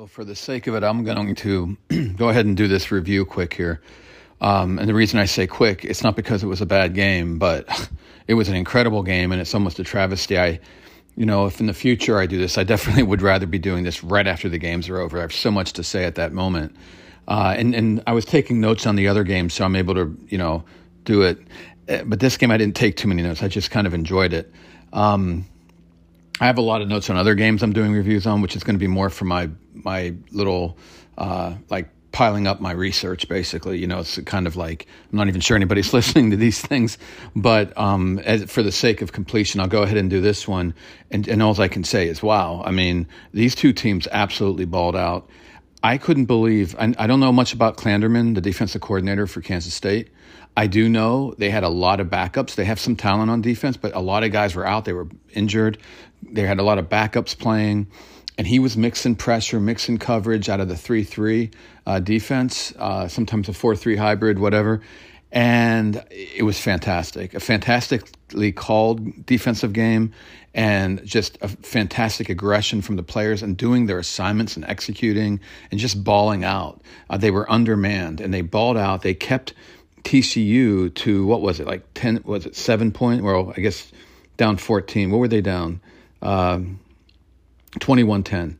Well, for the sake of it, I'm going to go ahead and do this review quick here. Um, and the reason I say quick, it's not because it was a bad game, but it was an incredible game, and it's almost a travesty. I, you know, if in the future I do this, I definitely would rather be doing this right after the games are over. I have so much to say at that moment. Uh, and and I was taking notes on the other games, so I'm able to, you know, do it. Uh, but this game, I didn't take too many notes. I just kind of enjoyed it. Um, I have a lot of notes on other games I'm doing reviews on, which is going to be more for my my little uh, like piling up my research. Basically, you know, it's kind of like I'm not even sure anybody's listening to these things, but um, as, for the sake of completion, I'll go ahead and do this one. And, and all I can say is, wow! I mean, these two teams absolutely balled out. I couldn't believe. I, I don't know much about Klanderman, the defensive coordinator for Kansas State. I do know they had a lot of backups. They have some talent on defense, but a lot of guys were out. They were injured. They had a lot of backups playing, and he was mixing pressure, mixing coverage out of the 3 3 uh, defense, uh, sometimes a 4 3 hybrid, whatever. And it was fantastic. A fantastically called defensive game and just a fantastic aggression from the players and doing their assignments and executing and just balling out. Uh, they were undermanned and they balled out. They kept TCU to what was it like ten? Was it seven point? Well, I guess down fourteen. What were they down? Um, twenty one ten.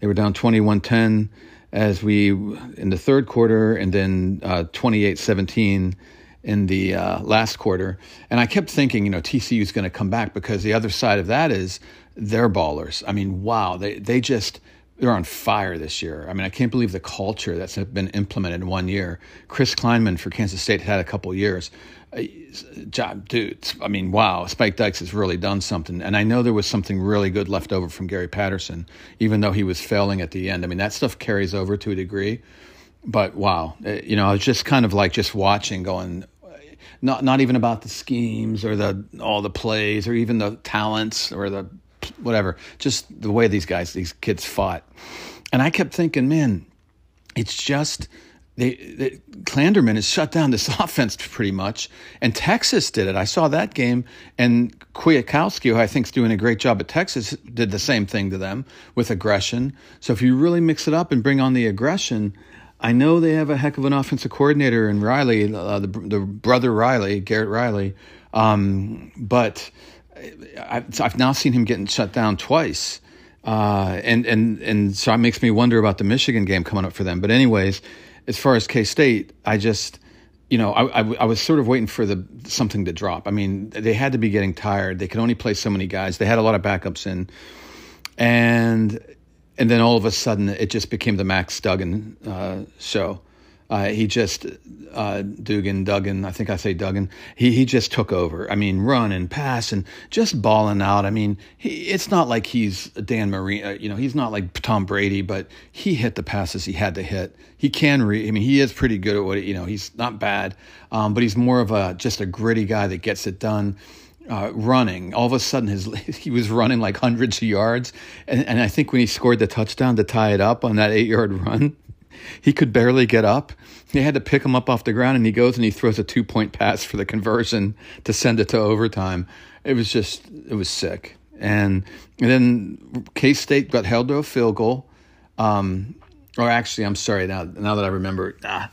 They were down twenty one ten as we in the third quarter, and then uh, 28-17 in the uh, last quarter. And I kept thinking, you know, TCU is going to come back because the other side of that is they're ballers. I mean, wow, they they just they're on fire this year. I mean, I can't believe the culture that's been implemented in one year. Chris Klieman for Kansas State had a couple years. Job, dude. I mean, wow, Spike Dykes has really done something. And I know there was something really good left over from Gary Patterson, even though he was failing at the end. I mean, that stuff carries over to a degree. But wow, uh, you know, I was just kind of like just watching, going, not not even about the schemes or the all the plays or even the talents or the whatever. Just the way these guys, these kids fought, and I kept thinking, man, it's just. They, they, Klanderman has shut down this offense pretty much, and Texas did it. I saw that game, and Kwiatkowski, who I think is doing a great job at Texas, did the same thing to them with aggression. So if you really mix it up and bring on the aggression, I know they have a heck of an offensive coordinator in Riley, uh, the, the brother Riley, Garrett Riley, um, but I've, I've now seen him getting shut down twice. Uh, and, and, and so it makes me wonder about the Michigan game coming up for them. But anyways, as far as K State, I just, you know, I, I, I, was sort of waiting for the something to drop. I mean, they had to be getting tired. They could only play so many guys. They had a lot of backups in, and and then all of a sudden, it just became the Max Duggan uh, show. Uh, he just uh, Dugan, Duggan, I think I say Duggan. He he just took over. I mean, run and pass and just balling out. I mean, he, it's not like he's Dan Marino. Uh, you know, he's not like Tom Brady, but he hit the passes he had to hit. He can read. I mean, he is pretty good at what you know. He's not bad, um, but he's more of a just a gritty guy that gets it done. Uh, running. All of a sudden, his he was running like hundreds of yards, and, and I think when he scored the touchdown to tie it up on that eight yard run, he could barely get up. They had to pick him up off the ground, and he goes and he throws a two point pass for the conversion to send it to overtime. It was just, it was sick. And, and then K State got held to a field goal. Um, or actually, I'm sorry, now, now that I remember, ah,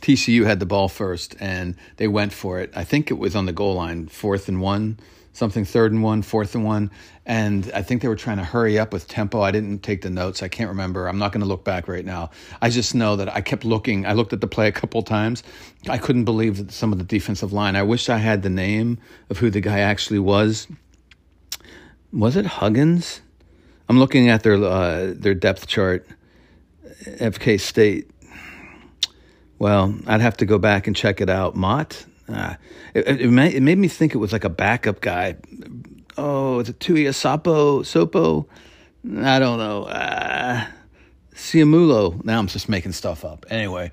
TCU had the ball first, and they went for it. I think it was on the goal line, fourth and one something third and one, fourth and one. And I think they were trying to hurry up with tempo. I didn't take the notes. I can't remember. I'm not going to look back right now. I just know that I kept looking. I looked at the play a couple times. I couldn't believe that some of the defensive line. I wish I had the name of who the guy actually was. Was it Huggins? I'm looking at their uh, their depth chart. FK State. Well, I'd have to go back and check it out. Mott, uh, it, it, made, it, made, me think it was like a backup guy. Oh, is it Tuiasopo? Sopo? I don't know. Uh, Ciamulo. Now I'm just making stuff up. Anyway,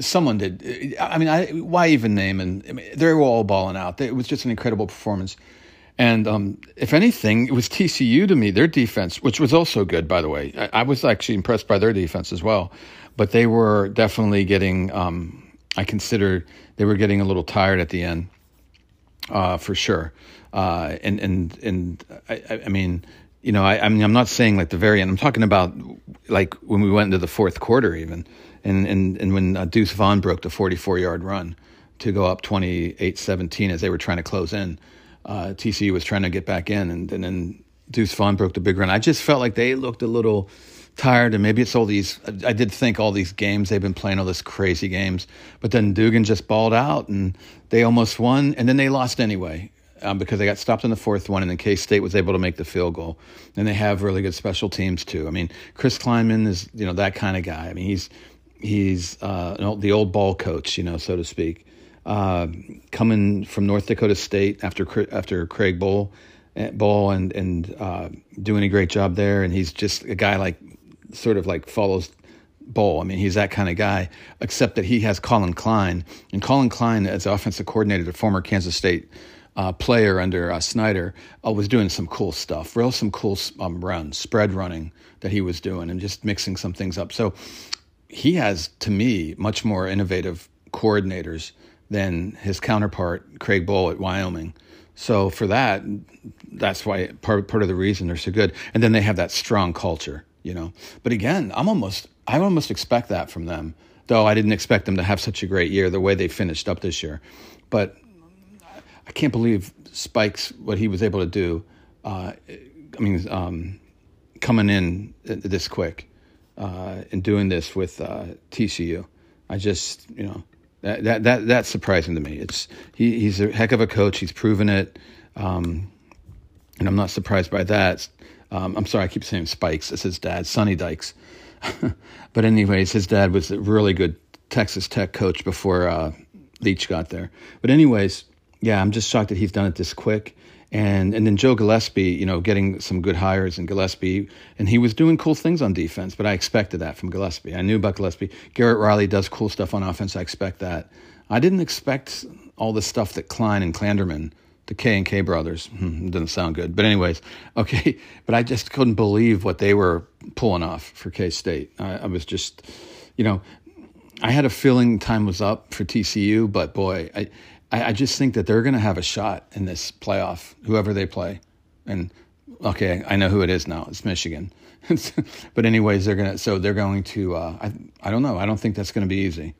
someone did. I mean, I, why even name? And I mean, they were all balling out. It was just an incredible performance. And um, if anything, it was TCU to me, their defense, which was also good, by the way. I, I was actually impressed by their defense as well. But they were definitely getting, um, I consider they were getting a little tired at the end, uh, for sure. Uh, and and and I, I mean, you know, I, I, mean, I'm not saying like the very end. I'm talking about like when we went into the fourth quarter, even, and and and when uh, Deuce Vaughn broke the 44 yard run to go up 28-17 as they were trying to close in. Uh, TCU was trying to get back in, and, and then Deuce Vaughn broke the big run. I just felt like they looked a little tired, and maybe it's all these. I did think all these games they've been playing, all these crazy games, but then Duggan just balled out, and they almost won, and then they lost anyway. Um, because they got stopped in the fourth one, and then K State was able to make the field goal. And they have really good special teams too. I mean, Chris Klieman is you know that kind of guy. I mean, he's he's uh, the old ball coach, you know, so to speak. Uh, coming from North Dakota State after after Craig Bohl, eh, Bohl and and uh, doing a great job there, and he's just a guy like sort of like follows Bohl. I mean, he's that kind of guy, except that he has Collin Klein, and Collin Klein, as offensive coordinator, the former Kansas State uh, player under uh, Snyder, uh, was doing some cool stuff, real some cool um, runs, spread running that he was doing, and just mixing some things up. So he has, to me, much more innovative coordinators than his counterpart Craig Bohl at Wyoming. So for that, that's why part part of the reason they're so good. And then they have that strong culture, you know. But again, I'm almost I almost expect that from them. Though I didn't expect them to have such a great year the way they finished up this year. But I can't believe Spikes what he was able to do. Uh, I mean, um, coming in this quick uh, and doing this with uh, TCU. I just you know that, that, that that's surprising to me. It's he, he's a heck of a coach. He's proven it, um, and I'm not surprised by that. Um, I'm sorry, I keep saying Spikes. It's his dad, Sonny Dykes. but anyways, his dad was a really good Texas Tech coach before uh, Leach got there. But anyways, yeah, I'm just shocked that he's done it this quick and and then Joe Gillespie, you know, getting some good hires in Gillespie, and he was doing cool things on defense. But I expected that from Gillespie. I knew about Gillespie. Garrett Riley does cool stuff on offense. I expect that. I didn't expect all the stuff that Klein and Klanderman, the K and K brothers, hmm, doesn't sound good. But anyways, okay. But I just couldn't believe what they were pulling off for K State. I, I was just, you know, I had a feeling time was up for TCU, but boy, I I, I just think that they're going to have a shot in this playoff, whoever they play. And okay, I know who it is now. It's Michigan. but anyways, they're gonna. So they're going to. Uh, I I don't know. I don't think that's going to be easy.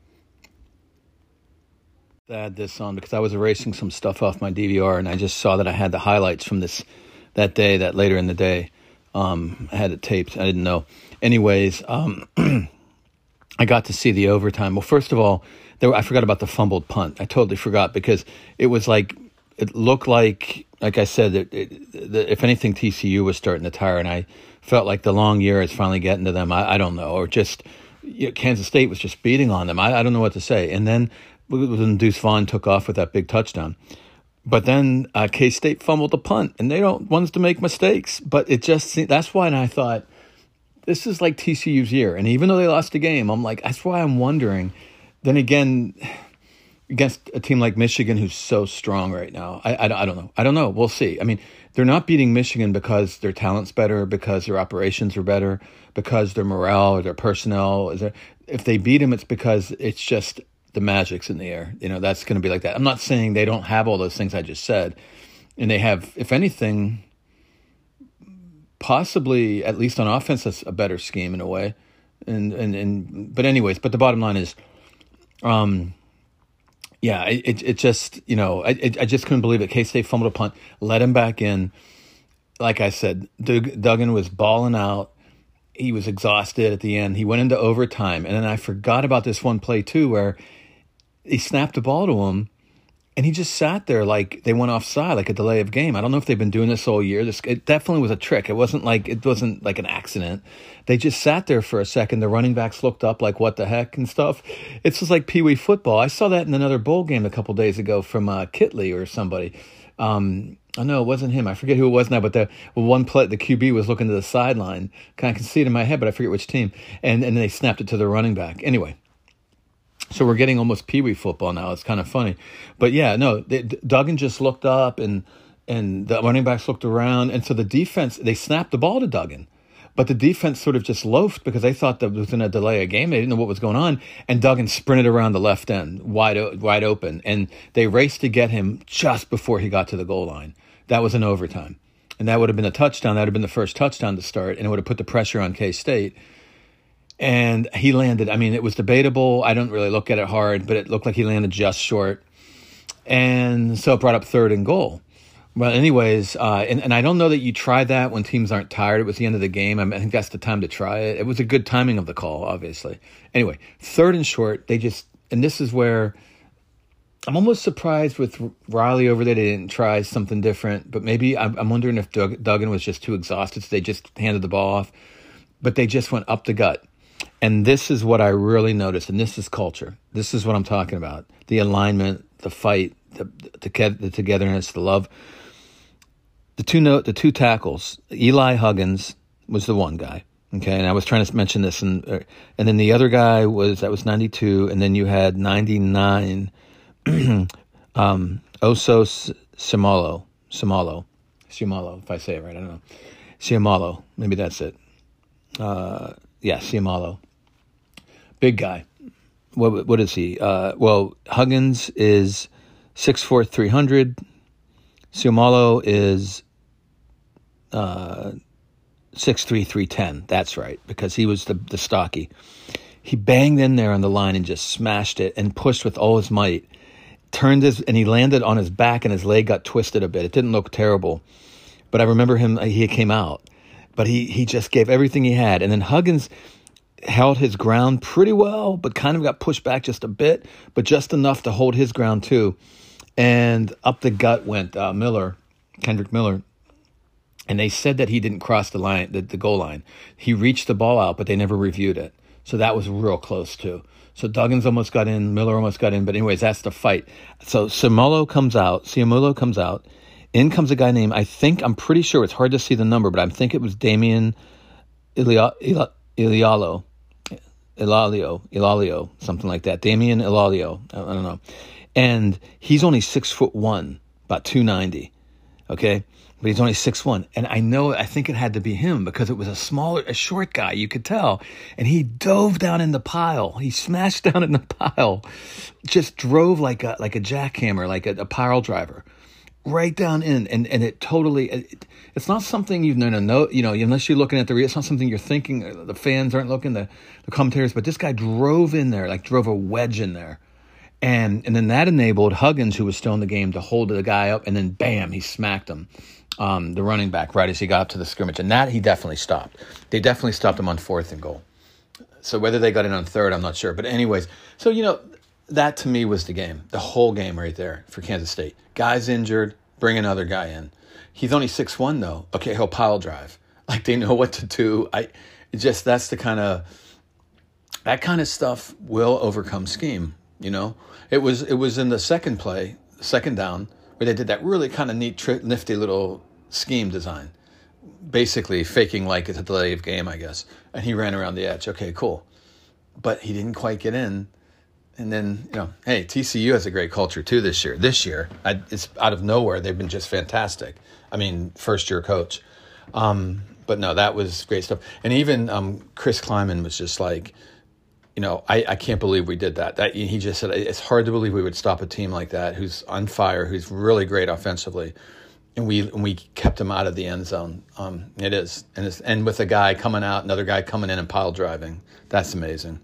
Add this on because I was erasing some stuff off my DVR and I just saw that I had the highlights from this that day, that later in the day. Um, I had it taped. I didn't know. Anyways, um, I got to see the overtime. Well, first of all, I forgot about the fumbled punt. I totally forgot because it was like it looked like, like I said, that if anything, TCU was starting to tire, and I felt like the long year is finally getting to them. I, I don't know, or just you know, Kansas State was just beating on them. I, I don't know what to say. And then when Deuce Vaughn took off with that big touchdown. But then uh, K State fumbled the punt, and they don't ones to make mistakes. But it just that's why I thought this is like TCU's year. And even though they lost the game, I'm like that's why I'm wondering then again, against a team like Michigan, who's so strong right now, I, I, I, don't know. I don't know. We'll see. I mean, they're not beating Michigan because their talent's better, because their operations are better, because their morale or their personnel is there. If they beat them, it's because it's just the magic's in the air. You know, that's going to be like that. I'm not saying they don't have all those things I just said, and they have, if anything, possibly at least on offense, that's a better scheme in a way. And and and but anyways, but the bottom line is um, yeah, it, it just, you know, I, I just couldn't believe it. K State fumbled a punt, let him back in. Like I said, Doug, Duggan was balling out. He was exhausted at the end. He went into overtime. And then I forgot about this one play, too, where he snapped the ball to him and he just sat there like they went offside, like a delay of game. I don't know if they've been doing this all year. This it definitely was a trick. It wasn't like it wasn't like an accident. They just sat there for a second. The running backs looked up like what the heck and stuff. It's just like pee wee football. I saw that in another bowl game a couple days ago from uh, Kittley or somebody. Um, I know it wasn't him. I forget who it was now, but the one play, the QB was looking to the sideline. Of can see it in my head, but I forget which team. And and they snapped it to the running back. Anyway, so we're getting almost pee wee football now. It's kind of funny, but yeah, no. They, Duggan just looked up and and the running backs looked around, and so the defense they snapped the ball to Duggan, but the defense sort of just loafed because they thought that was in a delay a game. They didn't know what was going on, and Duggan sprinted around the left end wide wide open, and they raced to get him just before he got to the goal line. That was an overtime, and that would have been a touchdown. That would have been the first touchdown to start, and it would have put the pressure on K State and he landed. I mean, it was debatable. I don't really look at it hard, but it looked like he landed just short, and so it brought up third and goal. Well, anyways, uh, and, and I don't know that you try that when teams aren't tired. It was the end of the game. I, mean, I think that's the time to try it. It was a good timing of the call, obviously. Anyway, third and short, they just, and this is where I'm almost surprised with Riley over there. They didn't try something different, but maybe I'm, I'm wondering if Duggan was just too exhausted, so they just handed the ball off. But they just went up the gut. And this is what I really noticed, and this is culture. This is what I'm talking about the alignment, the fight, the, the, the togetherness, the love the two note the two tackles. Eli Huggins was the one guy. Okay, and I was trying to mention this, and uh, and then the other guy was that was ninety two, and then you had ninety nine. um, Uso Simalo, Simalo, Simalo. If I say it right, I don't know. Siamalo, maybe that's it. Uh, yeah, Siamalo. Big guy. What what is he? Uh, well, Huggins is six four three hundred. Siamalo is uh, six three three ten. That's right, because he was the the stocky. He banged in there on the line and just smashed it and pushed with all his might. Turned his and he landed on his back and his leg got twisted a bit. It didn't look terrible, but I remember him. He came out, but he he just gave everything he had. And then Huggins held his ground pretty well, but kind of got pushed back just a bit, but just enough to hold his ground too. And up the gut went uh, Miller, Kendrick Miller, and they said that he didn't cross the line, the, the goal line. He reached the ball out, but they never reviewed it. So that was real close too. So Duggins almost got in, Miller almost got in, but anyways, that's the fight. So Simolo comes out, Siamulo comes out. In comes a guy named I think I'm pretty sure it's hard to see the number, but I think it was Damian Ilialo, Ilalio, Ilalio, something like that. Damian Ilalio, I don't know, and he's only six foot one, about two ninety. Okay, but he's only six one, and I know I think it had to be him because it was a smaller, a short guy. You could tell, and he dove down in the pile. He smashed down in the pile, just drove like a like a jackhammer, like a, a pile driver, right down in, and and it totally. It, it's not something you've known to know, you know, unless you're looking at the. It's not something you're thinking. The fans aren't looking the the commentators, but this guy drove in there, like drove a wedge in there. And and then that enabled Huggins, who was still in the game, to hold the guy up, and then bam, he smacked him um, the running back right as he got up to the scrimmage, and that he definitely stopped. They definitely stopped him on fourth and goal. So whether they got in on third, I'm not sure. But anyways, so you know that to me was the game, the whole game right there for Kansas State. Guy's injured, bring another guy in. He's only six one though. Okay, he'll pile drive. Like they know what to do. I just that's the kind of that kind of stuff will overcome scheme. You know, it was it was in the second play, second down where they did that really kind of neat, tri- nifty little scheme design, basically faking like it's a delay of game, I guess. And he ran around the edge. Okay, cool, but he didn't quite get in. And then you know, hey, TCU has a great culture too this year. This year, I, it's out of nowhere. They've been just fantastic. I mean, first year coach. Um, but no, that was great stuff. And even um, Chris Klieman was just like you know, I, I can't believe we did that. That he just said it's hard to believe we would stop a team like that who's on fire, who's really great offensively, and we and we kept him out of the end zone. Um, it is, and it's, and with a guy coming out, another guy coming in and pile driving. That's amazing.